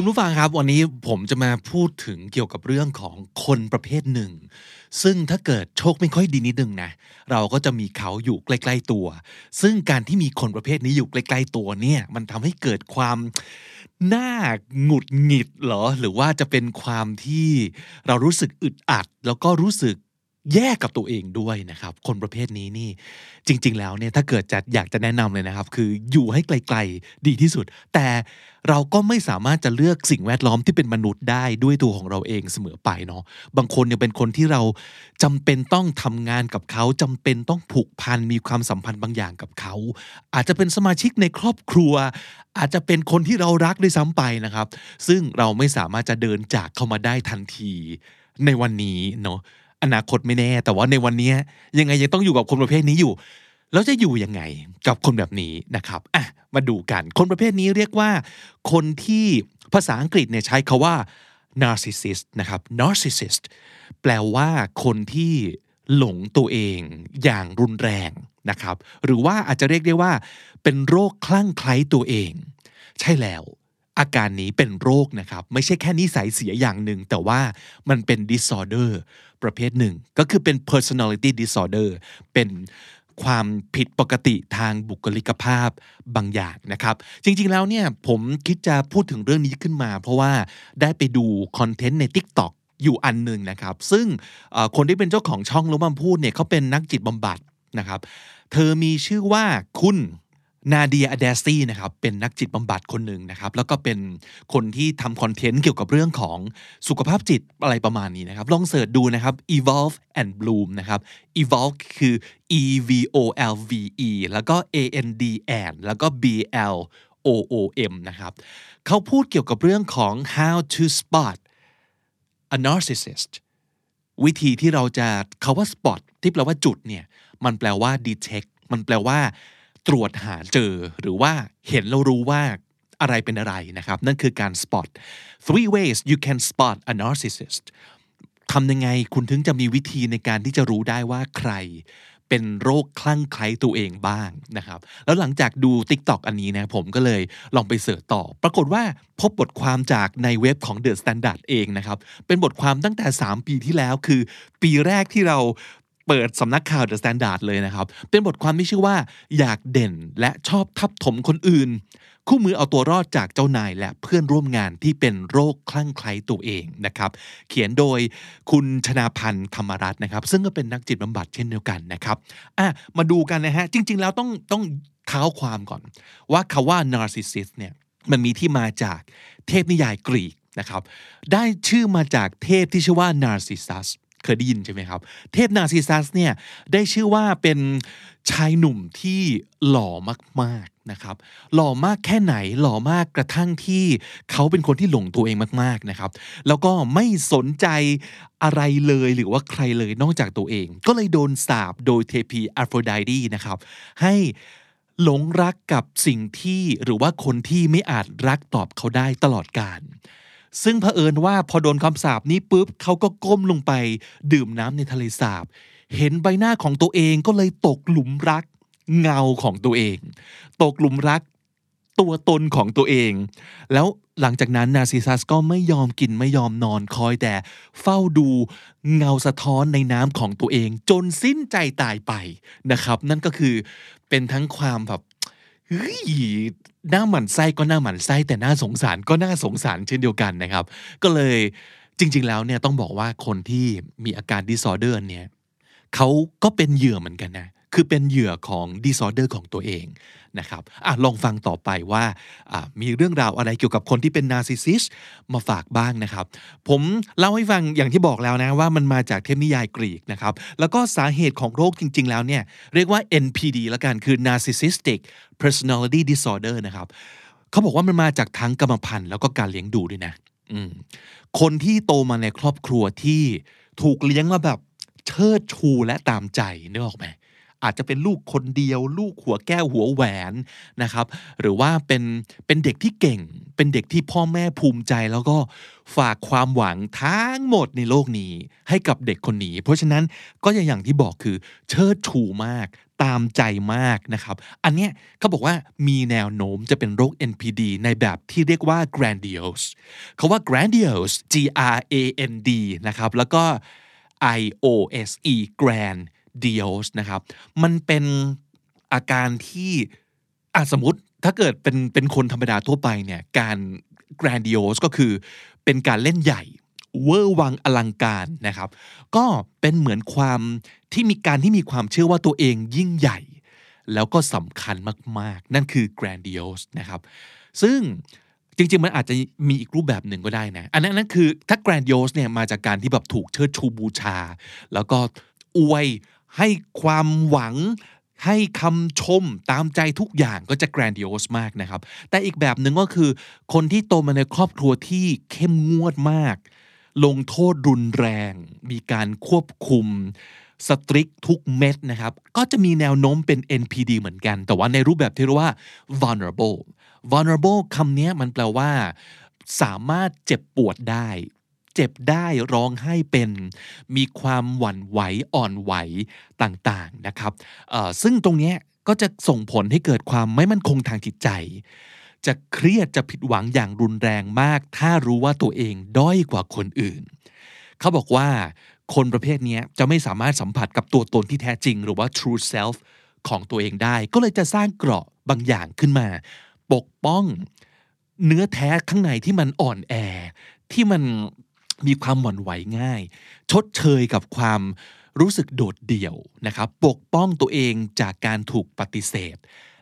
คุณผู้ฟังครับวันนี้ผมจะมาพูดถึงเกี่ยวกับเรื่องของคนประเภทหนึ่ง ซึ่งถ้าเกิดโชคไม่ค่อยดีนิดนึงนะ เราก็จะมีเขาอยู่ใกล้ ๆตัว ซึ่งการที่มีคนประเภทนี้อยู่ใกล้ ๆ ตัวเนี่ย มันทำให้เกิดความน่าหงุดหงิดเหรอ หรือว่าจะเป็นความที่เรารู้สึกอึดอัด แล้วก็รู้สึก แย่กับตัวเองด้วยนะครับ คนประเภทนี้นี่จริง ๆ แล้วเนี่ยถ้าเกิดจะอยากจะแนะนำเลยนะครับ คืออยู่ให้ไกล ๆ ดีที่สุด แต่เราก็ไม่สามารถจะเลือกสิ่งแวดล้อมที่เป็นมนุษย์ได้ด้วยตัวของเราเองเสมอไปเนาะบางคนเนี่ยเป็นคนที่เราจำเป็นต้องทำงานกับเขาจำเป็นต้องผูกพันมีความสัมพันธ์บางอย่างกับเขา อาจจะเป็นสมาชิกในครอบครัว อาจจะเป็นคนที่เรารักด้วยซ้ำไปนะครับ ซึ่งเราไม่สามารถจะเดินจากเข้ามาได้ทันทีในวันนี้เนาะ อนาคตไม่แน่ แต่ว่าในวันนี้ยังไงยังต้องอยู่กับคนประเภทนี้อยู่ แล้วจะอยู่ยังไงกับคนแบบนี้นะครับอะมาดูกัน คนประเภทนี้เรียกว่า คนที่ภาษาอังกฤษเนี่ยใช้คาว่า narcissist นะครับ narcissist แปลว่าคนที่หลงตัวเองอย่างรุนแรงนะครับ หรือว่าอาจจะเรียกได้ว่า เป็นโรคคลั่งไคล้ตัวเอง ใช่แล้ว อาการนี้เป็นโรคนะครับ ไม่ใช่แค่นิสัยเสียอย่างหนึ่ง แต่ว่ามันเป็น disorder ประเภทหนึ่ง ก็คือเป็น personality disorder เป็นความผิดปกติทางบุคลิกภาพบางอย่างนะครับ จริงๆแล้วเนี่ยผมคิดจะพูดถึงเรื่องนี้ขึ้นมา เพราะว่าได้ไปดูคอนเทนต์ใน TikTok อยู่อันหนึ่งนะครับ ซึ่งคนที่เป็นเจ้าของช่องรู้มาพูดเนี่ยเขาเป็นนักจิตบำบัดนะครับ เธอมีชื่อว่าคุณ นาเดียอเดสซีนะครับเป็นนักจิตบำบัดคนหนึ่งนะครับ แล้วก็เป็นคนที่ทำคอนเทนต์เกี่ยวกับเรื่องของสุขภาพจิตอะไรประมาณนี้นะครับ ลองเสิร์ชดูนะครับ evolve and bloom นะครับ evolve คือ e v o l v e แล้วก็ a n d and แล้วก็ b l o o m นะครับเขาพูดเกี่ยวกับเรื่องของ how to spot a narcissist วิธีที่เราจะคาว่า spot ที่แปลว่าจุดเนี่ย มันแปลว่า detect มันแปลว่า ตรวจหาเจอ หรือว่าเห็นแล้วรู้ว่าอะไรเป็นอะไรนะครับ นั่นคือการ spot three ways you can spot a narcissist ทำยังไงคุณถึงจะมีวิธีในการที่จะรู้ได้ว่าใครเป็นโรคคลั่งไคล้ตัวเองบ้างนะครับ แล้วหลังจากดู TikTok อันนี้นะผมก็เลยลองไปเสิร์ชต่อ ปรากฏว่าพบบทความจากในเว็บของ The Standard เองนะครับ เป็นบทความตั้งแต่ 3 ปีที่แล้วคือ ปีแรกที่เรา เปิดสำนักข่าว The Standard เลยนะครับ เป็นบทความที่ชื่อว่า อยากเด่นและชอบทับถมคนอื่น คู่มือเอาตัวรอดจากเจ้านายและเพื่อนร่วมงานที่เป็นโรคคลั่งไคล้ตัวเองนะครับ เขียนโดยคุณชนาพันธ์ธรรมรัตน์นะครับ ซึ่งก็เป็นนักจิตบำบัดเช่นเดียวกันนะครับอะมาดูกันนะฮะ จริง ๆ แล้วต้องต้องเท้าความก่อน ว่าคาว่า narcissist เนี่ยมันมีที่มาจากเทพนิยายกรีกนะครับ ได้ชื่อมาจากเทพที่ชื่อว่า narcissus เคยได้ยินใช่ไหมครับ เทพนาซิซัสเนี่ยได้ชื่อว่าเป็นชายหนุ่มที่หล่อมากๆนะครับ หล่อมากแค่ไหนหล่อมากกระทั่งที่เขาเป็นคนที่หลงตัวเองมากๆนะครับ แล้วก็ไม่สนใจอะไรเลยหรือว่าใครเลยนอกจากตัวเอง ก็เลยโดนสาปโดยเทพีอัฟโรไดดีนะครับให้หลงรักกับสิ่งที่หรือว่าคนที่ไม่อาจรักตอบเขาได้ตลอดกาล ซึ่งเผอิญว่าพอโดนคำสาปนี้ปุ๊บเขาก็ก้มลงไป ดื่มน้ำในทะเลสาบ เห็นใบหน้าของตัวเองก็เลยตกหลุมรักเงาของตัวเอง ตกหลุมรักตัวตนของตัวเอง แล้วหลังจากนั้นนาซิซัสก็ไม่ยอมกินไม่ยอมนอนคอยแต่เฝ้าดูเงาสะท้อนในน้ำของตัวเอง จนสิ้นใจตายไปนะครับ นั่นก็คือเป็นทั้งความแบบ เฮ้ยหน้าหมันไส้ก็หน้าหมันไส้แต่น่าสงสารก็น่าสงสารเช่นเดียวกันนะครับ ก็เลยจริง ๆ แล้วเนี่ยต้องบอกว่าคนที่มีอาการ disorder เนี่ยเขาก็เป็นเหยื่อเหมือนกันนะ คือเป็นเหยื่อของ disorder ของตัวเองนะครับอะลองฟังต่อไปว่า มีเรื่องราวอะไรเกี่ยวกับคนที่เป็น narcissist มาฝากบ้างนะครับ ผมเล่าให้ฟังอย่างที่บอกแล้วนะว่ามันมาจากเทพนิยายกรีกนะครับ แล้วก็สาเหตุของโรคจริง ๆ แล้วเนี่ย เรียกว่า NPD ล้วกันคือ narcissistic personality disorder นะครับเขาบอกว่ามันมาจากทั้งกรรมพันธุ์แล้วก็การเลี้ยงดูด้วยนะคนที่โตมาในครอบครัวที่ถูกเลี้ยงมาแบบเชิดชูและตามใจนึกออกไหม อาจจะเป็นลูกคนเดียว ลูกหัวแก้วหัวแหวนนะครับ หรือว่าเป็นเป็นเด็กที่เก่ง เป็นเด็กที่พ่อแม่ภูมิใจ แล้วก็ฝากความหวังทั้งหมดในโลกนี้ให้กับเด็กคนนี้ เพราะฉะนั้นก็อย่างที่บอกคือเชิดชูมากตามใจมากนะครับ อันเนี้ยเขาบอกว่ามีแนวโน้มจะเป็นโรค NPD ในแบบที่เรียกว่า grandiose เขาว่า grandiose G R A N D นะครับ แล้วก็ I O S E grand dios นะครับ มันเป็นอาการที่อสมมติถ้าเกิดเป็นเป็นคนธรรมดาทั่วไปเนี่ยการ grandiose ก็คือเป็นการเล่นใหญ่เวอร์วังอลังการนะครับ ก็เป็นเหมือนความที่มีการที่มีความเชื่อว่าตัวเองยิ่งใหญ่ แล้วก็สำคัญมาก ๆ นั่นคือ grandiose นะครับ ซึ่งจริง ๆ มันอาจจะมีอีกรูปแบบหนึ่งก็ได้นะ อันนั้นนั่นคือถ้า grandiose เนี่ยมาจากการที่แบบถูกเชิดชูบูชา แล้วก็อวย ให้ความหวังให้คำชมตามใจทุกอย่างก็จะ grandiose มากนะครับ แต่อีกแบบหนึ่งก็คือคนที่โตมาในครอบครัวที่เข้มงวดมาก ลงโทษรุนแรง มีการควบคุมสตริกทุกเม็ดนะครับ ก็จะมีแนวโน้มเป็น NPD เหมือนกัน แต่ว่าในรูปแบบที่เรียกว่า vulnerable vulnerable คำนี้มันแปลว่า สามารถเจ็บปวดได้ เจ็บได้ร้องไห้เป็น มีความหวั่นไหวอ่อนไหวต่างๆนะครับซึ่งตรงนี้ก็จะส่งผลให้เกิดความไม่มั่นคงทางจิตใจ จะเครียดจะผิดหวังอย่างรุนแรงมาก ถ้ารู้ว่าตัวเองด้อยกว่าคนอื่น เขาบอกว่าคนประเภทนี้จะไม่สามารถสัมผัสกับตัวตนที่แท้จริง หรือว่า true self ของตัวเองได้ ก็เลยจะสร้างเกราะบางอย่างขึ้นมา ปกป้องเนื้อแท้ข้างในที่มันอ่อนแอ ที่มัน มีความหวั่นไหวง่าย ชดเชยกับความรู้สึกโดดเดี่ยวนะครับปกป้องตัวเองจากการถูกปฏิเสธ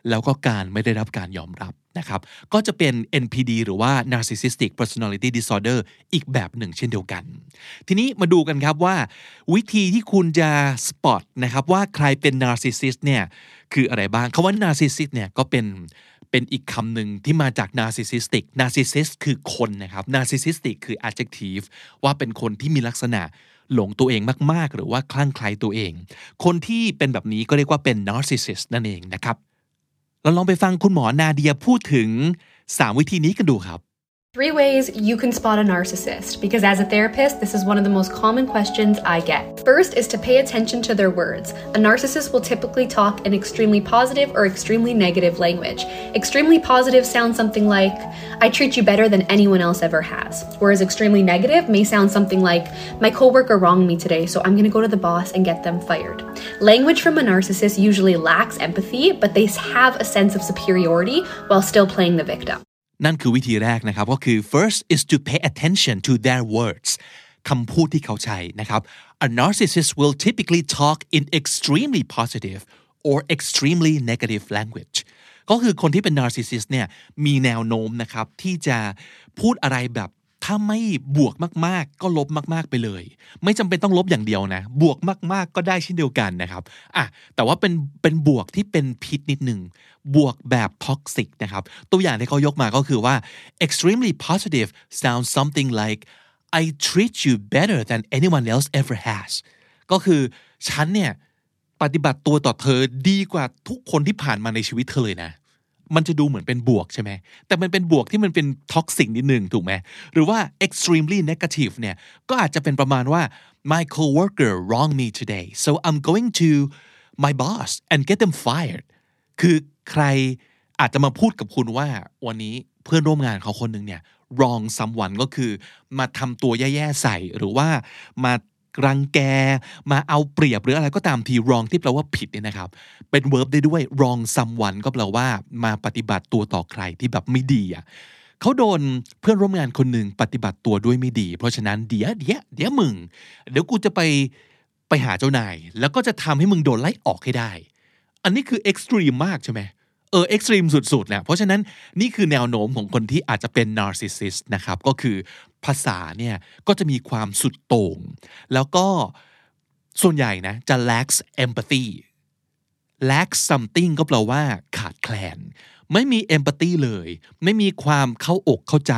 แล้วก็การไม่ได้รับการยอมรับนะครับก็จะเป็น NPD หรือว่า Narcissistic Personality Disorder อีกแบบหนึ่งเช่นเดียวกัน ทีนี้มาดูกันครับว่า วิธีที่คุณจะสปอตนะครับว่าใครเป็น Narcissist เนี่ยคืออะไรบ้างคาว่า Narcissist เนี่ยก็เป็น เป็นอีกคำหนึ่งที่มาจาก narcissistic narcissist คือคนนะครับ narcissistic คือ adjective ว่าเป็นคนที่มีลักษณะหลงตัวเองมาก ๆ หรือว่าคลั่งไคล้ตัวเอง คนที่เป็นแบบนี้ก็เรียกว่าเป็น narcissist นั่นเองนะครับ เราลองไปฟังคุณหมอนาเดียพูดถึง 3 วิธีนี้กันดูครับ Three ways you can spot a narcissist, because as a therapist, this is one of the most common questions I get. First is to pay attention to their words. A narcissist will typically talk in extremely positive or extremely negative language. Extremely positive sounds something like, I treat you better than anyone else ever has. Whereas extremely negative may sound something like, my coworker wronged me today, so I'm gonna go to the boss and get them fired. Language from a narcissist usually lacks empathy, but they have a sense of superiority while still playing the victim. นั่นคือวิธีแรกนะครับก็คือ first is to pay attention to their words คำพูดที่เขาใช้นะครับ a narcissist will typically talk in extremely positive or extremely negative language ก็คือคนที่เป็น narcissist เนี่ยมีแนวโน้มนะครับที่จะพูดอะไรแบบ ถ้าไม่บวกมากๆ ก็ลบมาก ๆไปเลย ไม่จำเป็นต้องลบอย่างเดียวนะ บวกมาก ๆ ก็ได้เช่นเดียวกันนะครับอะแต่ว่าเป็นเป็นบวกที่เป็นพิษนิดหนึ่งบวกแบบ toxic นะครับ ตัวอย่างที่เขายกมาก็คือว่า extremely positive sounds something like I treat you better than anyone else ever has ก็คือฉันเนี่ยปฏิบัติตัวต่อเธอดีกว่าทุกคนที่ผ่านมาในชีวิตเธอเลยนะ มันจะดูเหมือนเป็นบวกใช่ไหม แต่มันเป็นบวกที่มันเป็น toxic นิดหนึ่งถูกไหม หรือว่า extremely negative เนี่ย ก็อาจจะเป็นประมาณว่า my coworker wronged me today so I'm going to my boss and get them fired คือใครอาจจะมาพูดกับคุณว่า วันนี้เพื่อนร่วมงานเขาคนหนึ่งเนี่ย wrong someone ก็คือมาทำตัวแย่ๆใส่หรือว่ามา รังแก มาเอาเปรียบหรืออะไรก็ตามที wrong ที่แปลว่าผิดเนี่ยนะครับ เป็น verb ได้ด้วย wrong someone ก็แปลว่ามาปฏิบัติตัวต่อใครที่แบบไม่ดีอะเขาโดนเพื่อนร่วมงานคนหนึ่งปฏิบัติตัวด้วยไม่ดี เพราะฉะนั้นเดี๋ยวเดี๋ยวเดี๋ยวมึง เดี๋ยวกูจะไปไปหาเจ้านาย แล้วก็จะทำให้มึงโดนไล่ออกให้ได้ อันนี้คือ extreme มากใช่ไหมเออ extreme สุดๆนะเพราะฉะนั้นนี่คือแนวโน้มของคนที่อาจจะเป็น narcissist นะครับ ก็คือ ภาษาเนี่ยก็จะมีความสุดโต่ง แล้วก็ส่วนใหญ่นะจะ lacks empathy lacks something ก็แปลว่าขาดแคลน ไม่มี empathy เลย ไม่มีความเข้าอกเข้าใจ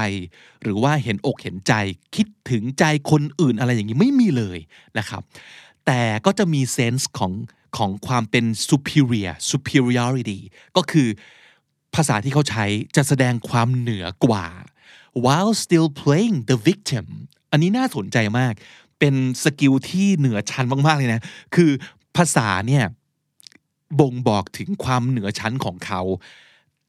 หรือว่าเห็นอกเห็นใจ คิดถึงใจคนอื่นอะไรอย่างนี้ไม่มีเลยนะครับ แต่ก็จะมี sense ของของความเป็น superior superiority ก็คือภาษาที่เขาใช้จะแสดงความเหนือกว่า while still playing the victim อันนี้น่าสนใจมาก เป็นสกิลที่เหนือชั้นมาก ๆ เลยนะ คือภาษาเนี่ยบ่งบอกถึงความเหนือชั้นของเขา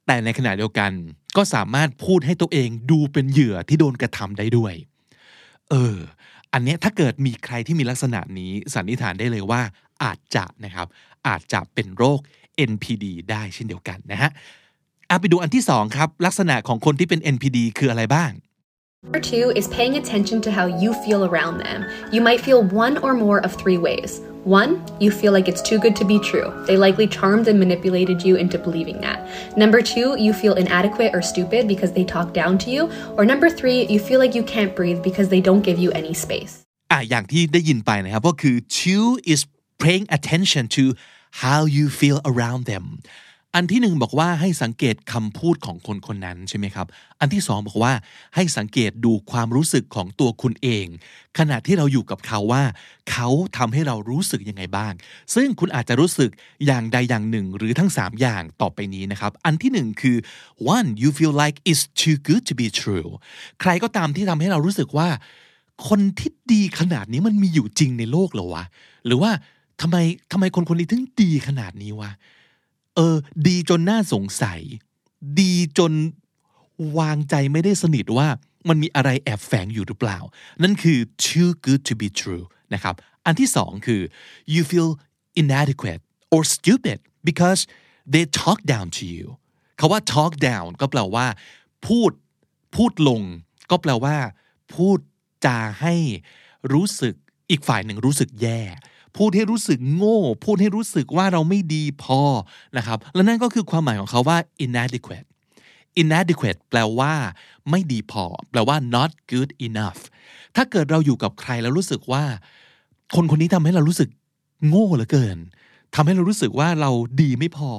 แต่ในขณะเดียวกัน ก็สามารถพูดให้ตัวเองดูเป็นเหยื่อที่โดนกระทำได้ด้วย เออ อันนี้ถ้าเกิดมีใครที่มีลักษณะนี้สันนิษฐานได้เลยว่าอาจจะนะครับ อาจจะเป็นโรค NPD ได้เช่นเดียวกันนะฮะ อ่ะไปดูอันที่สองครับ ลักษณะของคนที่เป็น NPD คืออะไรบ้าง Number two is paying attention to how you feel around them. You might feel one or more of three ways. One, you feel like it's too good to be true. They likely charmed and manipulated you into believing that. Number two, you feel inadequate or stupid because they talk down to you. Or number three, you feel like you can't breathe because they don't give you any space. อ่ะอย่างที่ได้ยินไปนะครับก็คือ two is paying attention to how you feel around them อันที่หนึ่งบอกว่าให้สังเกตคำพูดของคนคนนั้นใช่ไหมครับ อันที่สองบอกว่าให้สังเกตดูความรู้สึกของตัวคุณเอง ขณะที่เราอยู่กับเขาว่า เขาทำให้เรารู้สึกยังไงบ้าง ซึ่งคุณอาจจะรู้สึกอย่างใดอย่างหนึ่งหรือทั้ง 3 อย่างต่อไปนี้นะครับ อันที่หนึ่งคือ one you feel like it's too good to be true ใครก็ตามที่ทำให้เรารู้สึกว่า คนที่ดีขนาดนี้มันมีอยู่จริงในโลกเหรอวะ หรือว่าทำไมทำไมคนคนนี้ถึงดีขนาดนี้วะ ออ ดีจนน่าสงสัย ดีจนวางใจไม่ได้สนิทว่ามันมีอะไรแอบแฝงอยู่หรือเปล่า นั่นคือ too good to be true นะครับ อันที่สองคือ you feel inadequate or stupid because they talk down to you คาว่า talk down ก็แปลว่า พูดพูดลง ก็แปลว่า พูดจาให้รู้สึกอีกฝ่ายหนึ่งรู้สึกแย่ พูดให้รู้สึกโง่ พูดให้รู้สึกว่าเราไม่ดีพอนะครับและนั่นก็คือความหมายของเขาว่า inadequate inadequate แปลว่าไม่ดีพอ แปลว่า not good enough ถ้าเกิดเราอยู่กับใครแล้วรู้สึกว่า คนคนนี้ทำให้เรารู้สึกโง่เหลือเกินทำให้เรารู้สึกว่าเราดีไม่พอ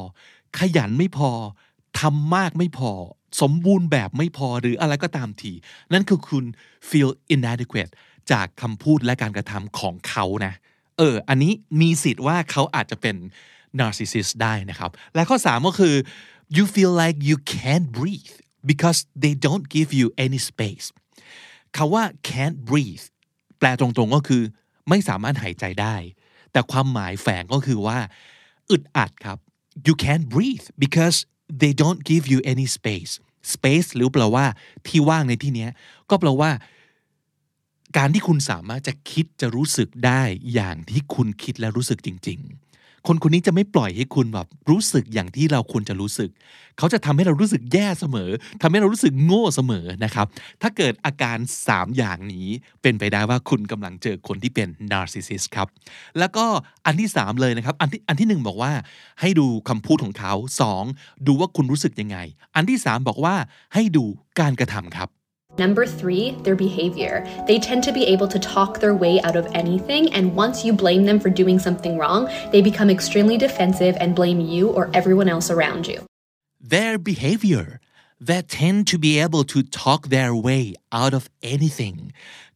ขยันไม่พอทำมากไม่พอ สมบูรณ์แบบไม่พอหรืออะไรก็ตามที นั่นคือคุณ feel inadequate จากคำพูดและการกระทำของเขานะเเอออันนี้มีสิทธิ์ว่าเขาอาจจะเป็น narcissist ได้นะครับ และข้อ 3 ก็คือ you feel like you can't breathe because they don't give you any space คาว่า can't breathe แปลตรงๆก็คือ ไม่สามารถหายใจได้ แต่ความหมายแฝงก็คือว่า อึดอัดครับ you can't breathe because they don't give you any space space หรือแปลว่าที่ว่างในที่นี้ก็แปลว่า การที่คุณสามารถจะคิดจะรู้สึกได้อย่างที่คุณคิดและรู้สึกจริง ๆ คนคนนี้จะไม่ปล่อยให้คุณแบบรู้สึกอย่างที่เราควรจะรู้สึก เขาจะทำให้เรารู้สึกแย่เสมอทำให้เรารู้สึกโง่เสมอนะครับ ถ้าเกิดอาการ 3 อย่างนี้เป็นไปได้ว่าคุณกำลังเจอคนที่เป็น narcissist ครับ แล้วก็อันที่ 3 เลยนะครับ อันที่อันที่หนึ่งบอกว่าให้ดูคำพูดของเขา 2. ดูว่าคุณรู้สึกยังไง อันที่ 3 บอกว่าให้ดูการกระทำครับ Number three, their behavior. They tend to be able to talk their way out of anything, and once you blame them for doing something wrong, they become extremely defensive and blame you or everyone else around you. their behavior that tend to be able to talk their way out of anything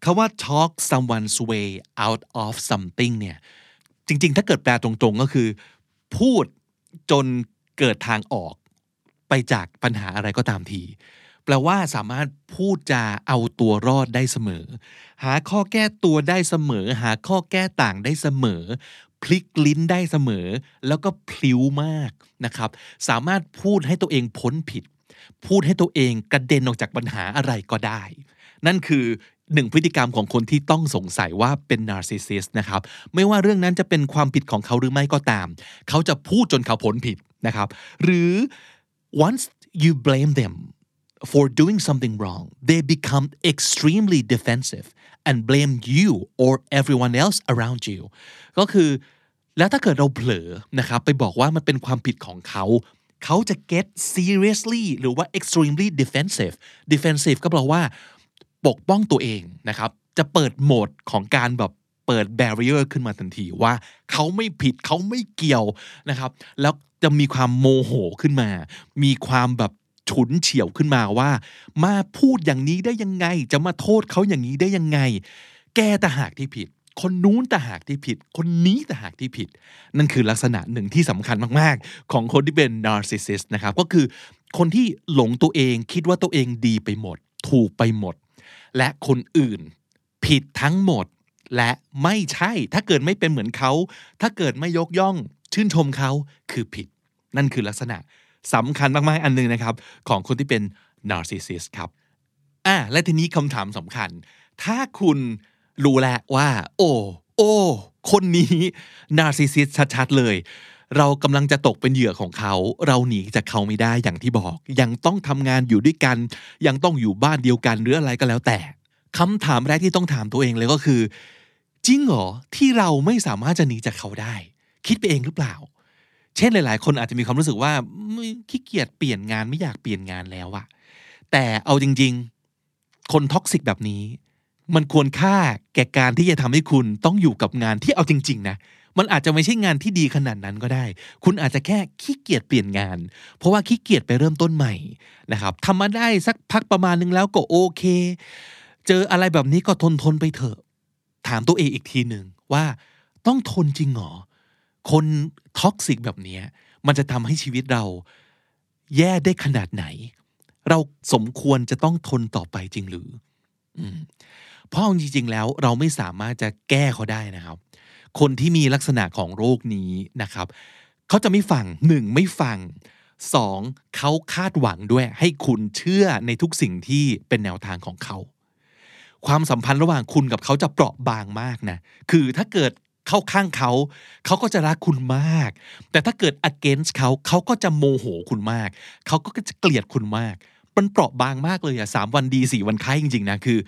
คาว่า talk someone's way out of something เนี่ย จริงๆ ถ้าเกิดแปลตรงๆ ก็คือ พูดจนเกิดทางออก ไปจากปัญหาอะไรก็ตามที แปลว่าสามารถพูดจาเอาตัวรอดได้เสมอ หาข้อแก้ตัวได้เสมอ หาข้อแก้ต่างได้เสมอ พลิกลิ้นได้เสมอ แล้วก็พลิ้วมากนะครับ สามารถพูดให้ตัวเองพ้นผิด พูดให้ตัวเองกระเด็นออกจากปัญหาอะไรก็ได้ นั่นคือหนึ่งพฤติกรรมของคนที่ต้องสงสัยว่าเป็น narcissist นะครับ ไม่ว่าเรื่องนั้นจะเป็นความผิดของเขาหรือไม่ก็ตาม เขาจะพูดจนเขาพ้นผิดนะครับ หรือ once you blame them for doing something wrong they become extremely defensive and blame you or everyone else around you ก็คือ แล้วถ้าเกิดเราเผลอนะครับไปบอกว่ามันเป็นความผิดของเขา เขาจะ get seriously หรือว่า extremely defensive defensive ก็แปลว่า ปกป้องตัวเองนะครับ จะเปิดโหมดของการแบบเปิด barrier ขึ้นมาทันทีว่าเขาไม่ผิดเขาไม่เกี่ยวนะครับ แล้วจะมีความโมโหขึ้นมา มีความแบบ ฉุนเฉียวขึ้นมาว่า มาพูดอย่างนี้ได้ยังไง จะมาโทษเขาอย่างนี้ได้ยังไง แกต่างหากที่ผิด คนนู้นแต่หากที่ผิด คนนี้แต่หากที่ผิด นั่นคือลักษณะหนึ่งที่สำคัญมากๆ ของคนที่เป็น narcissist นะครับ ก็คือคนที่หลงตัวเองคิดว่าตัวเองดีไปหมด ถูกไปหมด และคนอื่นผิดทั้งหมดและไม่ใช่ ถ้าเกิดไม่เป็นเหมือนเขา ถ้าเกิดไม่ยกย่อง ชื่นชมเขาคือผิด นั่นคือลักษณะ สำคัญมากๆ อันหนึงนะครับ ของคนที่เป็น narcissist ครับอะและทีนี้คำถามสำคัญ ถ้าคุณรู้แล้วว่า โอ้โอ้คนนี้นาร์ซิสซิสชัดๆ เลย เรากำลังจะตกเป็นเหยื่อของเขา เราหนีจากเขาไม่ได้อย่างที่บอก ยังต้องทำงานอยู่ด้วยกัน ยังต้องอยู่บ้านเดียวกันหรืออะไรก็แล้วแต่คำถามแรกที่ต้องถามตัวเองเลยก็คือ จริงเหรอที่เราไม่สามารถจะหนีจากเขาได้ คิดไปเองหรือเปล่า เช่นหลาย ๆ คนอาจจะมีความรู้สึกว่าขี้เกียจเปลี่ยนงานไม่อยากเปลี่ยนงานแล้วอะแต่เอาจริง ๆ คนท็อกซิกแบบนี้ มันควรค่าแก่การที่จะทำให้คุณต้องอยู่กับงานที่เอาจริง ๆ นะ มันอาจจะไม่ใช่งานที่ดีขนาดนั้นก็ได้ คุณอาจจะแค่ขี้เกียจเปลี่ยนงาน เพราะว่าขี้เกียจไปเริ่มต้นใหม่นะครับทำมาได้สักพักประมาณนึงแล้วก็โอเค เจออะไรแบบนี้ก็ทนทนไปเถอะ ถามตัวเองอีกทีหนึ่งว่าต้องทนจริงหรอ คนท็อกซิกแบบนี้มันจะทำให้ชีวิตเราแย่ได้ขนาดไหน เราสมควรจะต้องทนต่อไปจริงหรืออเพราะจริงๆแล้วเราไม่สามารถจะแก้เขาได้นะครับ คนที่มีลักษณะของโรคนี้นะครับเขาจะไม่ฟังหนึ่งไม่ฟังสองเขาคาดหวังด้วยให้คุณเชื่อในทุกสิ่งที่เป็นแนวทางของเขา ความสัมพันธ์ระหว่างคุณกับเขาจะเปราะบางมากนะ คือถ้าเกิด เข้าข้างเขาเขาก็จะรักคุณมาก แต่ถ้าเกิด against เขาเขาก็จะโมโหคุณมากเขาก็จะเกลียดคุณมากมันเปราะบางมากเลยอะสามวันดีสี่วันไข้จริงๆนะคือ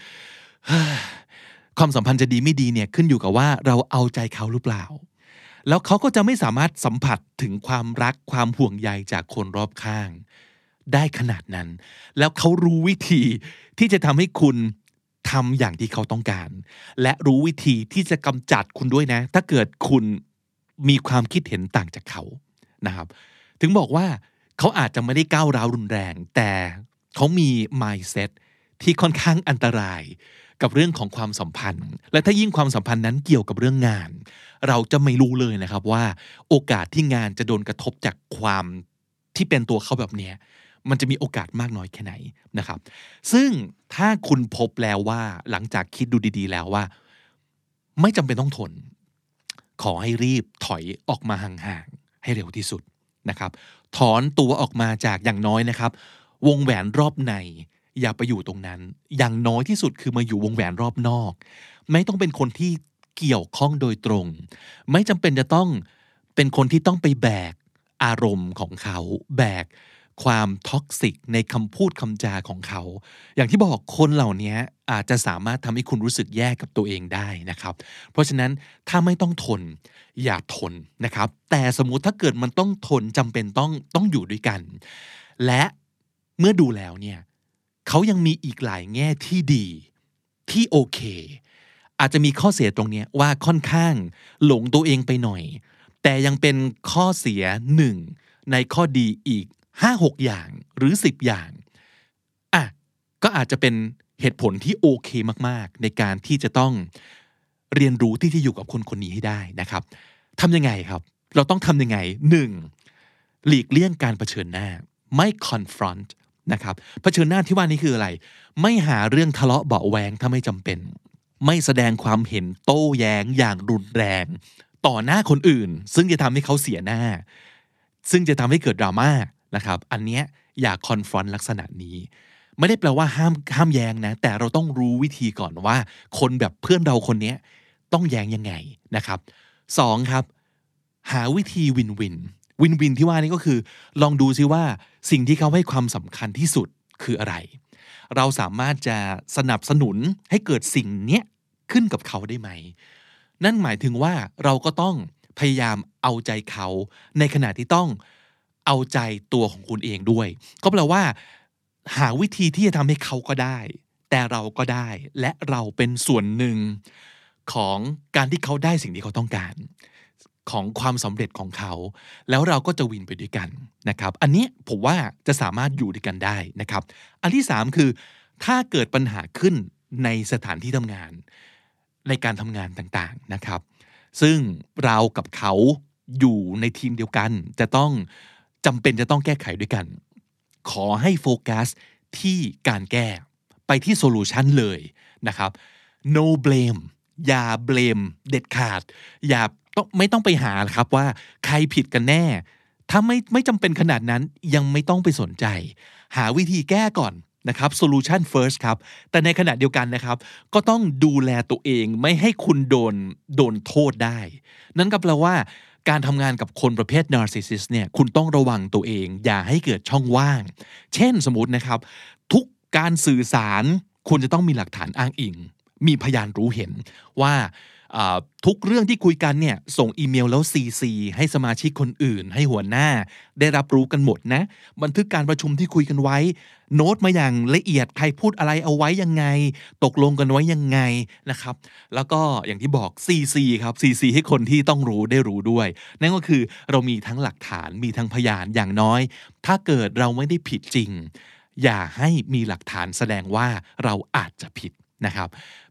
ความสัมพันธ์จะดีไม่ดีเนี่ยขึ้นอยู่กับว่าเราเอาใจเขาหรือเปล่า แล้วเขาก็จะไม่สามารถสัมผัสถึงความรักความห่วงใยจากคนรอบข้าง ได้ขนาดนั้น แล้วเขารู้วิธีที่จะทำให้คุณ ทำอย่างที่เขาต้องการ และรู้วิธีที่จะกำจัดคุณด้วยนะ ถ้าเกิดคุณมีความคิดเห็นต่างจากเขานะครับ ถึงบอกว่าเขาอาจจะไม่ได้ก้าวร้าวรุนแรง แต่เขามี mindset ที่ค่อนข้างอันตรายกับเรื่องของความสัมพันธ์ และถ้ายิ่งความสัมพันธ์นั้นเกี่ยวกับเรื่องงาน เราจะไม่รู้เลยนะครับว่า โอกาสที่งานจะโดนกระทบจากความที่เป็นตัวเขาแบบเนี้ย มันจะมีโอกาสมากน้อยแค่ไหนนะครับ ซึ่งถ้าคุณพบแล้วว่าหลังจากคิดดูดี ๆ แล้วว่า ไม่จำเป็นต้องทน ขอให้รีบถอยออกมาห่างๆให้เร็วที่สุดนะครับ ถอนตัวออกมาจากอย่างน้อยนะครับ วงแหวนรอบใน อย่าไปอยู่ตรงนั้น อย่างน้อยที่สุดคือมาอยู่วงแหวนรอบนอก ไม่ต้องเป็นคนที่เกี่ยวข้องโดยตรง ไม่จำเป็นจะต้องเป็นคนที่ต้องไปแบกอารมณ์ของเขา แบก ความท็อกซิกในคำพูดคำจาของเขา อย่างที่บอกคนเหล่านี้อาจจะสามารถทำให้คุณรู้สึกแย่กับตัวเองได้นะครับ เพราะฉะนั้นถ้าไม่ต้องทนอย่าทนนะครับ แต่สมมุติถ้าเกิดมันต้องทนจำเป็นต้องต้องอยู่ด้วยกัน และเมื่อดูแล้วเนี่ยเขายังมีอีกหลายแง่ที่ดีที่โอเค อาจจะมีข้อเสียตรงนี้ว่าค่อนข้างหลงตัวเองไปหน่อย แต่ยังเป็นข้อเสียหนึ่งในข้อดีอีก ห้าหกอย่างหรือสิบอย่างอะก็อาจจะเป็นเหตุผลที่โอเคมากๆ ในการที่จะต้องเรียนรู้ที่จะอยู่กับคนคนนี้ให้ได้นะครับทำยังไงครับ เราต้องทำยังไงหนึ่งหลีกเลี่ยงการเผชิญหน้า ไม่ confront นะครับเผชิญหน้าที่ว่านี้คืออะไร ไม่หาเรื่องทะเลาะเบาแวงถ้าไม่จำเป็น ไม่แสดงความเห็นโต้แย้งอย่างรุนแรง ต่อหน้าคนอื่น ซึ่งจะทำให้เขาเสียหน้า ซึ่งจะทำให้เกิดดราม่า นะครับ อันเนี้ยอย่าคอนฟรอนต์ลักษณะนี้ ไม่ได้แปลว่าห้ามห้ามแย้งนะ แต่เราต้องรู้วิธีก่อนว่า คนแบบเพื่อนเราคนเนี้ยต้องแย้งยังไงนะครับสองครับ หาวิธี win-win win-win ที่ว่านี้ก็คือ ลองดูซิว่าสิ่งที่เขาให้ความสำคัญที่สุดคืออะไร เราสามารถจะสนับสนุนให้เกิดสิ่งเนี้ยขึ้นกับเขาได้ไหม นั่นหมายถึงว่าเราก็ต้องพยายามเอาใจเขา ในขณะที่ต้อง เอาใจตัวของคุณเองด้วย ก็แปลว่า หาวิธีที่จะทำให้เขาก็ได้ แต่เราก็ได้ และเราเป็นส่วนหนึ่งของการที่เขาได้สิ่งที่เขาต้องการ ของความสำเร็จของเขา แล้วเราก็จะวินไปด้วยกันนะครับ อันนี้ผมว่าจะสามารถอยู่ด้วยกันได้นะครับ อันที่สามคือ ถ้าเกิดปัญหาขึ้นในสถานที่ทำงาน ในการทำงานต่างๆนะครับ ซึ่งเรากับเขาอยู่ในทีมเดียวกันจะต้อง จำเป็นจะต้องแก้ไขด้วยกัน ขอให้โฟกัสที่การแก้ไปที่ solution เลยนะครับ no blame อย่า blame เด็ดขาด อย่าต้องไม่ต้องไปหาครับว่าใครผิดกันแน่ ถ้าไม่ไม่จำเป็นขนาดนั้นยังไม่ต้องไปสนใจ หาวิธีแก้ก่อนนะครับ solution first ครับ แต่ในขณะเดียวกันนะครับ ก็ต้องดูแลตัวเองไม่ให้คุณโดนโดนโทษได้ นั่นก็แปลว่า การทำงานกับคนประเภท narcissist เนี่ยคุณต้องระวังตัวเอง อย่าให้เกิดช่องว่าง เช่นสมมตินะครับ ทุกการสื่อสารคุณจะต้องมีหลักฐานอ้างอิง มีพยานรู้เห็นว่า ทุกเรื่องที่คุยกันเนี่ยส่งอีเมลแล้ว CC ให้สมาชิกคนอื่น ให้หัวหน้า ได้รับรู้กันหมดนะ บันทึกการประชุมที่คุยกันไว้ โน้ตมาอย่างละเอียดใครพูดอะไรเอาไว้ยังไง ตกลงกันไว้ยังไงนะครับ แล้วก็อย่างที่บอก CC ครับ CC ให้คนที่ต้องรู้ได้รู้ด้วย นั่นก็คือเรามีทั้งหลักฐานมีทั้งพยานอย่างน้อย ถ้าเกิดเราไม่ได้ผิดจริง อย่าให้มีหลักฐานแสดงว่าเราอาจจะผิด นะครับ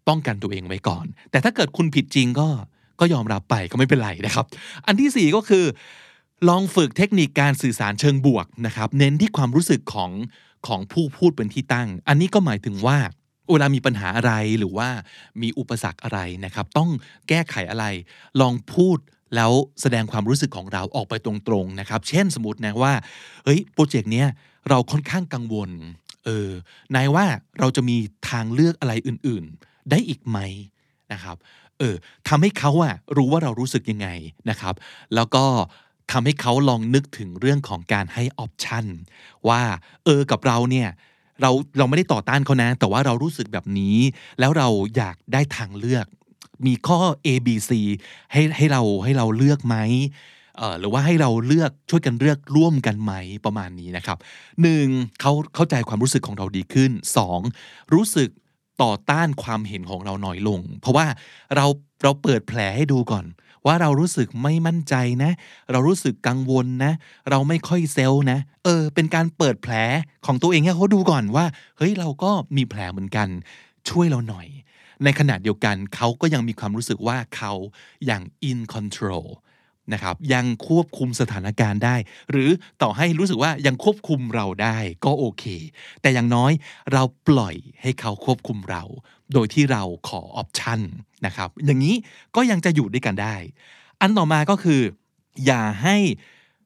ป้องกันตัวเองไว้ก่อน แต่ถ้าเกิดคุณผิดจริงก็ก็ยอมรับไปก็ไม่เป็นไรนะครับ อันที่สี่ก็คือ ลองฝึกเทคนิคการสื่อสารเชิงบวกนะครับ เน้นที่ความรู้สึกของของผู้พูดเป็นที่ตั้ง อันนี้ก็หมายถึงว่าเวลามีปัญหาอะไรหรือว่ามีอุปสรรคอะไรนะครับ ต้องแก้ไขอะไร ลองพูดแล้วแสดงความรู้สึกของเราออกไปตรงๆนะครับ เช่นสมมตินะว่า เฮ้ยโปรเจกต์เนี้ยเราค่อนข้างกังวล เออนายว่าเราจะมีทางเลือกอะไรอื่นๆ ได้อีกไหมนะครับเออทำให้เขาอะรู้ว่าเรารู้สึกยังไงนะครับ แล้วก็ทำให้เขาลองนึกถึงเรื่องของการให้ออปชันว่าเออกับเราเนี่ยเราเราไม่ได้ต่อต้านเขานะ แต่ว่าเรารู้สึกแบบนี้ แล้วเราอยากได้ทางเลือก มีข้อ A B C ให้ให้เราให้เราเลือกไหม หรือว่าให้เราเลือกช่วยกันเลือกร่วมกันไหมประมาณนี้นะครับหนึ่งเขาเข้าใจความรู้สึกของเราดีขึ้นสองรู้สึกต่อต้านความเห็นของเราหน้อยลง เพราะว่าเราเราเปิดแผลให้ดูก่อน ว่าเรารู้สึกไม่มั่นใจนะ เรารู้สึกกังวลนะ เราไม่ค่อยเซลล์นะ เออ เป็นการเปิดแผลของตัวเองให้เขาดูก่อนว่า เฮ้ยเราก็มีแผลเหมือนกัน ช่วยเราหน่อย ในขณะเดียวกันเขาก็ยังมีความรู้สึกว่าเขาอย่าง in control นะครับยังควบคุมสถานการณ์ได้ หรือต่อให้รู้สึกว่ายังควบคุมเราได้ก็โอเค แต่อย่างน้อยเราปล่อยให้เขาควบคุมเรา โดยที่เราขอออปชันนะครับอย่างนี้ก็ยังจะอยู่ด้วยกันได้ อันต่อมาก็คือ อย่าให้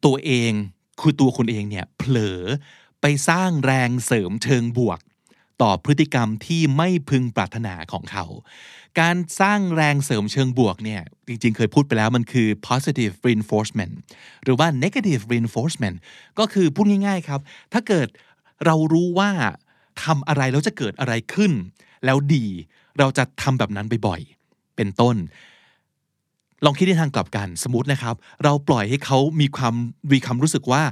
ตัวเองคือตัวคุณเองเนี่ยเผลอไปสร้างแรงเสริมเชิงบวก ต่อพฤติกรรมที่ไม่พึงปรารถนาของเขา การสร้างแรงเสริมเชิงบวกเนี่ยจริงๆ เคยพูดไปแล้วมันคือ positive reinforcement หรือว่า negative reinforcement ก็คือพูดง่ายๆครับ ถ้าเกิดเรารู้ว่าทำอะไรแล้วจะเกิดอะไรขึ้น แล้วดีเราจะทำแบบนั้นบ่อยๆ เป็นต้น ลองคิดในทางกลับกันสมมตินะครับ เราปล่อยให้เขามีความมีความรู้สึกว่า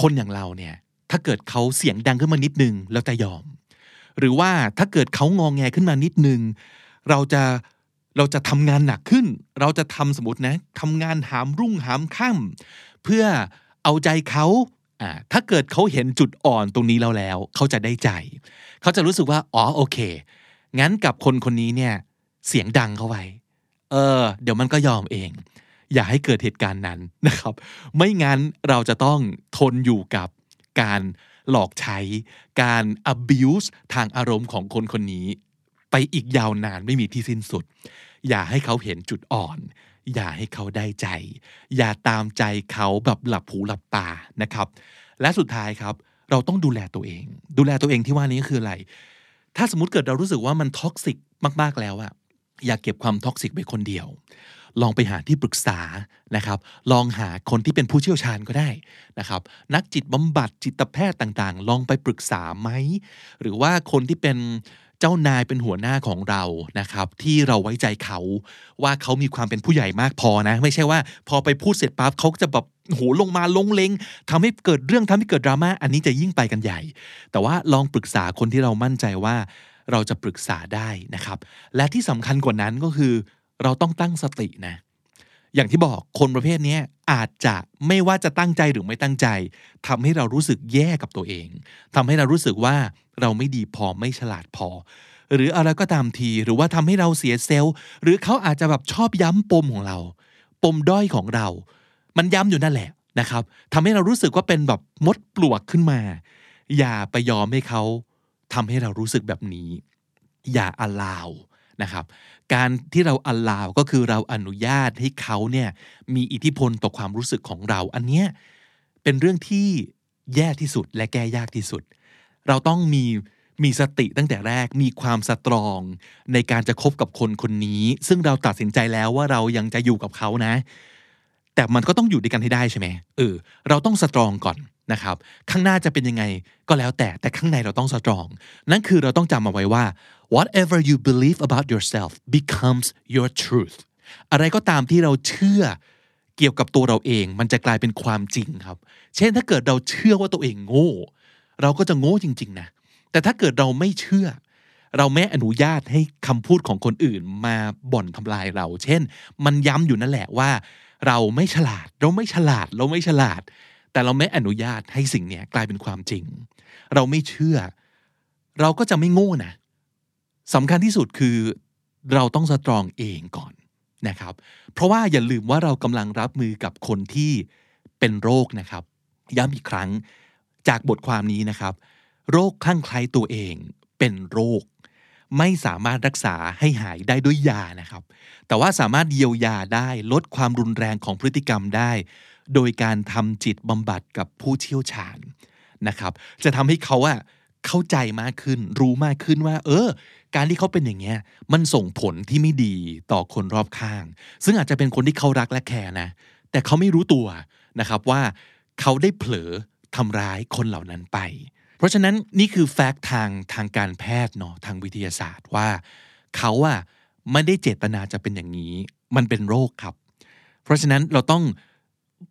คนอย่างเราเนี่ยถ้าเกิดเขาเสียงดังขึ้นมานิดนึง แล้วจะยอม หรือว่าถ้าเกิดเขางองแงขึ้นมานิดนึง เราจะเราจะทำงานหนักขึ้น เราจะทำสมมตินะทำงานหามรุ่งหามค่ำเพื่อเอาใจเขาถ้าเกิดเขาเห็นจุดอ่อนตรงนี้แล้วแล้ว เขาจะได้ใจ เขาจะรู้สึกว่าอ๋อโอเค งั้นกับคนคนนี้เนี่ยเสียงดังเข้าไว้เออ เดี๋ยวมันก็ยอมเอง อย่าให้เกิดเหตุการณ์นั้นนะครับ ไม่งั้นเราจะต้องทนอยู่กับการหลอกใช้ การ abuse ทางอารมณ์ของคนคนนี้ ไปอีกยาวนานไม่มีที่สิ้นสุด อย่าให้เขาเห็นจุดอ่อน อย่าให้เขาได้ใจ อย่าตามใจเขาแบบหลับหูหลับตานะครับ และสุดท้ายครับ เราต้องดูแลตัวเอง ดูแลตัวเองที่ว่านี้คืออะไร ถ้าสมมติเกิดเรารู้สึกว่ามัน toxic มาก ๆแล้วอะอย่าเก็บความ toxic ไว้คนเดียว ลองไปหาที่ปรึกษานะครับ ลองหาคนที่เป็นผู้เชี่ยวชาญก็ได้นะครับ นักจิตบำบัดจิตแพทย์ต่างๆ ลองไปปรึกษาไหม หรือว่าคนที่เป็น เจ้านายเป็นหัวหน้าของเรานะครับ ที่เราไว้ใจเขา ว่าเขามีความเป็นผู้ใหญ่มากพอนะ ไม่ใช่ว่า พอไปพูดเสร็จปั๊บเขาจะแบบโหลงมาลงเลงทำให้เกิดเรื่องทำให้เกิดดราม่าอันนี้จะยิ่งไปกันใหญ่ แต่ว่าลองปรึกษาคนที่เรามั่นใจว่าเราจะปรึกษาได้นะครับ และที่สำคัญกว่านั้นก็คือ เราต้องตั้งสตินะ อย่างที่บอกคนประเภทนี้อาจจะไม่ว่าจะตั้งใจหรือไม่ตั้งใจทำให้เรารู้สึกแย่กับตัวเองทำให้เรารู้สึกว่า เราไม่ดีพอไม่ฉลาดพอ หรืออะไรก็ตามทีหรือว่าทำให้เราเสียเซลล์ หรือเขาอาจจะแบบชอบย้ำปมของเรา ปมด้อยของเรา มันย้ำอยู่นั่นแหละนะครับทำให้เรารู้สึกว่าเป็นแบบมดปลวกขึ้นมา อย่าไปยอมให้เขาทำให้เรารู้สึกแบบนี้ อย่าอลาวนะครับการที่เราอลาวก็คือเราอนุญาตให้เขาเนี่ยมีอิทธิพลต่อความรู้สึกของเรา อันเนี้ยเป็นเรื่องที่แย่ที่สุดและแก้ยากที่สุด เราต้องมีมีสติตั้งแต่แรกมีความสตรอง ในการจะคบกับคนคนนี้ ซึ่งเราตัดสินใจแล้วว่าเรายังจะอยู่กับเขานะ แต่มันก็ต้องอยู่ด้วยกันให้ได้ใช่ไหมเออเราต้องสตรองก่อนนะครับ ข้างหน้าจะเป็นยังไงก็แล้วแต่แต่ข้างในเราต้องสตรอง นั่นคือเราต้องจำเอาไว้ว่า whatever you believe about yourself becomes your truth อะไรก็ตามที่เราเชื่อเกี่ยวกับตัวเราเอง มันจะกลายเป็นความจริงครับ เช่นถ้าเกิดเราเชื่อว่าตัวเองโง่ เราก็จะโง่จริง ๆ นะ แต่ถ้าเกิดเราไม่เชื่อ เราไม่อนุญาตให้คำพูดของคนอื่นมาบ่อนทำลายเรา เช่น มันย้ำอยู่นั่นแหละว่า เราไม่ฉลาด เราไม่ฉลาด เราไม่ฉลาด แต่เราไม่อนุญาตให้สิ่งนี้กลายเป็นความจริง เราไม่เชื่อ เราก็จะไม่โง่นะสำคัญที่สุดคือเราต้องสตรองเองก่อนนะครับ เพราะว่าอย่าลืมว่าเรากำลังรับมือกับคนที่เป็นโรคนะครับ ย้ำอีกครั้ง จากบทความนี้นะครับ โรคคลั่งไคล้ตัวเองเป็นโรค ไม่สามารถรักษาให้หายได้ด้วยยานะครับ แต่ว่าสามารถเยียวยาได้ลดความรุนแรงของพฤติกรรมได้ โดยการทำจิตบำบัดกับผู้เชี่ยวชาญนะครับ จะทำให้เขาอะเข้าใจมากขึ้น รู้มากขึ้นว่า เออ การที่เขาเป็นอย่างเงี้ย มันส่งผลที่ไม่ดีต่อคนรอบข้าง ซึ่งอาจจะเป็นคนที่เขารักและแคร์นะ แต่เขาไม่รู้ตัวนะครับว่าเขาได้เผลอ ทำร้ายคนเหล่านั้นไป เพราะฉะนั้นนี่คือแฟกต์ทางทางการแพทย์เนาะทางวิทยาศาสตร์ว่า เขาอะไม่ได้เจตนาจะเป็นอย่างนี้ มันเป็นโรคครับ เพราะฉะนั้นเราต้อง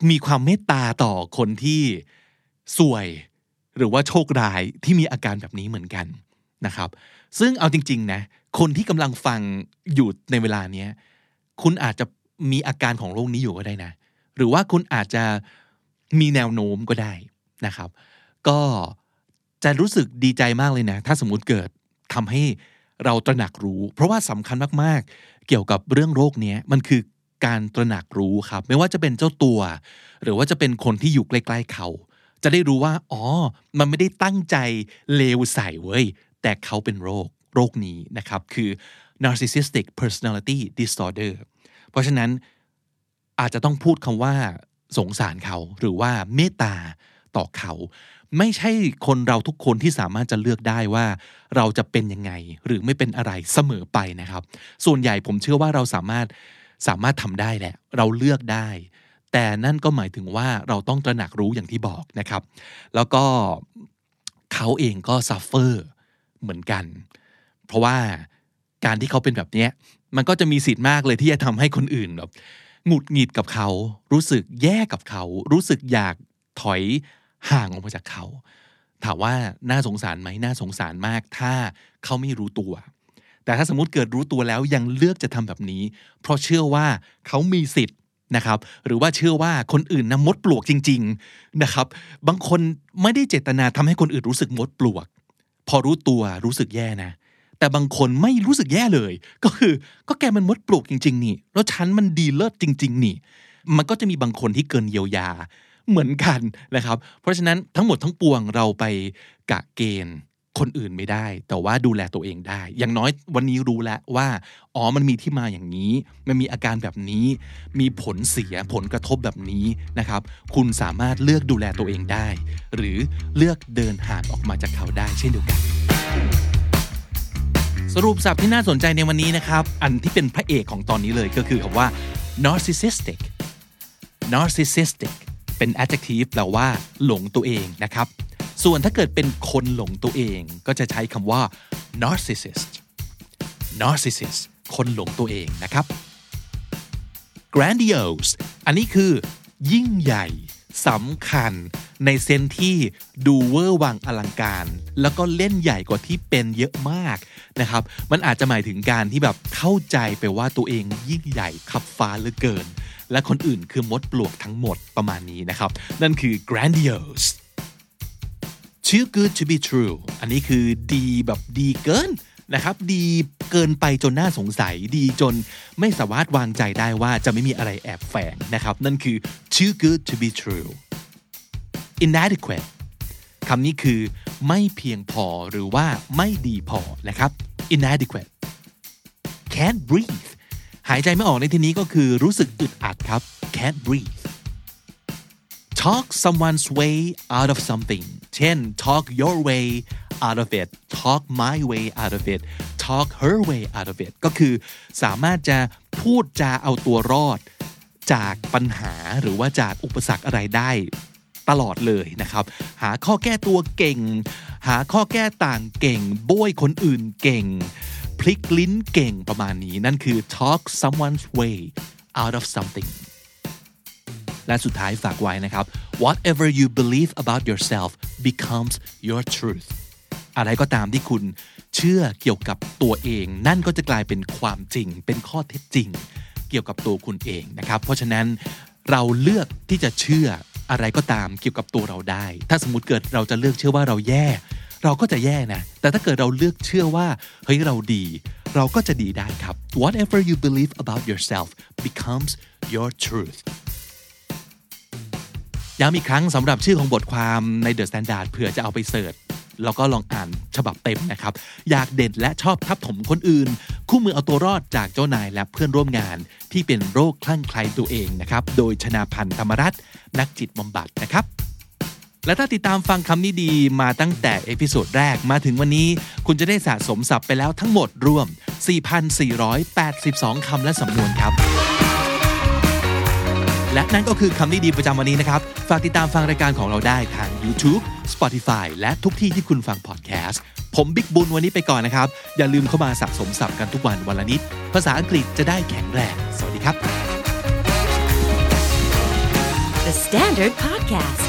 มีความเมตตาต่อคนที่สวย หรือว่าโชคร้ายที่มีอาการแบบนี้เหมือนกันนะครับ ซึ่งเอาจริง ๆ นะ คนที่กำลังฟังอยู่ในเวลานี้คุณอาจจะมีอาการของโรคนี้อยู่ก็ได้นะ หรือว่าคุณอาจจะมีแนวโน้มก็ได้ นะครับ ก็จะรู้สึกดีใจมากเลยนะ ถ้าสมมุติเกิดทำให้เราตระหนักรู้ เพราะว่าสำคัญมากๆ เกี่ยวกับเรื่องโรคนี้มันคือการตระหนักรู้ครับ ไม่ว่าจะเป็นเจ้าตัว หรือว่าจะเป็นคนที่อยู่ใกล้ๆเขา จะได้รู้ว่า อ๋อ มันไม่ได้ตั้งใจเลวใส่เว้ย แต่เขาเป็นโรคโรคนี้นะครับ คือ narcissistic personality disorder เพราะฉะนั้นอาจจะต้องพูดคำว่าสงสารเขาหรือว่าเมตตา ต่อเขา ไม่ใช่คนเราทุกคนที่สามารถจะเลือกได้ว่า เราจะเป็นยังไงหรือไม่เป็นอะไรเสมอไปนะครับ ส่วนใหญ่ผมเชื่อว่าเราสามารถสามารถทำได้แหละ เราเลือกได้ แต่นั่นก็หมายถึงว่าเราต้องตระหนักรู้อย่างที่บอกนะครับ แล้วก็เขาเองก็ suffer เหมือนกัน เพราะว่าการที่เขาเป็นแบบนี้มันก็จะมีสิทธิ์มากเลยที่จะทำให้คนอื่นแบบหงุดหงิดกับเขา รู้สึกแย่กับเขา รู้สึกอยากถอย ห่างออกมาจากเขา ถามว่าน่าสงสารไหมน่าสงสารมาก ถ้าเขาไม่รู้ตัว แต่ถ้าสมมติเกิดรู้ตัวแล้วยังเลือกจะทำแบบนี้ เพราะเชื่อว่าเขามีสิทธิ์นะครับ หรือว่าเชื่อว่าคนอื่นนะมดปลวกจริง ๆนะครับ บางคนไม่ได้เจตนาทำให้คนอื่นรู้สึกมดปลวก พอรู้ตัวรู้สึกแย่นะแต่บางคนไม่รู้สึกแย่เลย ก็คือก็แกมันมดปลวกจริง ๆ นี่ แล้วฉันมันดีเลิศจริง ๆ นี่ มันก็จะมีบางคนที่เกินเยียวยา เหมือนกันนะครับ เพราะฉะนั้นทั้งหมดทั้งปวงเราไปกะเกณฑ์คนอื่นไม่ได้ แต่ว่าดูแลตัวเองได้ อย่างน้อยวันนี้รู้แล้วว่า อ๋อ มันมีที่มาอย่างนี้ มันมีอาการแบบนี้ มีผลเสียผลกระทบแบบนี้นะครับ คุณสามารถเลือกดูแลตัวเองได้ หรือเลือกเดินห่างออกมาจากเขาได้เช่นเดียวกัน สรุปสับที่น่าสนใจในวันนี้นะครับ อันที่เป็นพระเอกของตอนนี้เลยก็คือคำว่า narcissistic narcissistic เป็น adjective แปลว่า หลงตัวเองนะครับ ส่วนถ้าเกิดเป็นคนหลงตัวเองก็จะใช้คำว่า narcissist narcissist คนหลงตัวเองนะครับ grandiose อันนี้คือ ยิ่งใหญ่สำคัญในเซนที่ดูเวอร์วังอลังการ แล้วก็เล่นใหญ่กว่าที่เป็นเยอะมากนะครับ มันอาจจะหมายถึงการที่แบบเข้าใจไปว่าตัวเองยิ่งใหญ่ขับฟ้าเหลือเกิน และคนอื่นคือมดปลวกทั้งหมดประมาณนี้นะครับ นั่นคือ grandiose too good to be true อันนี้คือดีแบบดีเกินนะครับ ดีเกินไปจนน่าสงสัยดีจนไม่สามารถวางใจได้ว่าจะไม่มีอะไรแอบแฝงนะครับ นั่นคือ too good to be true inadequate คำนี้คือไม่เพียงพอหรือว่าไม่ดีพอนะครับ inadequate can't breathe หายใจไม่ออกในที่นี้ก็คือรู้สึกอึดอัดครับ can't breathe talk someone's way out of something เช่น talk your way out of it talk my way out of it talk her way out of it ก็คือสามารถจะพูดจาเอาตัวรอด จากปัญหาหรือว่าจากอุปสรรคอะไรได้ตลอดเลยนะครับ หาข้อแก้ตัวเก่ง หาข้อแก้ต่างเก่งโบยคนอื่นเก่ง พลิกลิ้นเก่งประมาณนี้ นั่นคือ talk someone's way out of something และสุดท้ายฝากไว้นะครับ whatever you believe about yourself becomes your truth อะไรก็ตามที่คุณเชื่อเกี่ยวกับตัวเอง นั่นก็จะกลายเป็นความจริง เป็นข้อเท็จจริง เกี่ยวกับตัวคุณเองนะครับ เพราะฉะนั้นเราเลือกที่จะเชื่ออะไรก็ตามเกี่ยวกับตัวเราได้ ถ้าสมมติเกิดเราจะเลือกเชื่อว่าเราแย่ เราก็จะแย่นะ แต่ถ้าเกิดเราเลือกเชื่อว่าเฮ้ยเราดี เราก็จะดีได้ครับ whatever you believe about yourself becomes your truth ย้ำอีกครั้งสำหรับชื่อของบทความใน The Standard เผื่อจะเอาไปเสิร์ชแล้วก็ลองอ่านฉบับเต็มนะครับ อยากเด่นและชอบทับถมคนอื่น คู่มือเอาตัวรอดจากเจ้านายและเพื่อนร่วมงาน ที่เป็นโรคคลั่งไคล้ตัวเองนะครับ โดยชนาพันธ์ธรรมรัตน์นักจิตบำบัดนะครับ และถ้าติดตามฟังคำนี้ดีมาตั้งแต่ episode แรกมาถึงวันนี้ คุณจะได้สะสมศัพท์ไปแล้วทั้งหมดรวม 4,482 คำและสำนวนครับ และนั่นก็คือคำนี้ดีประจำวันนี้นะครับ ฝากติดตามฟังรายการของเราได้ทาง YouTube Spotify และทุกที่ที่คุณฟังพอดแคสต์ผมบิ๊กบุญวันนี้ไปก่อนนะครับ อย่าลืมเข้ามาสะสมศัพท์กันทุกวันวันละนิด ภาษาอังกฤษจะได้แข็งแรง สวัสดีครับ The Standard Podcast,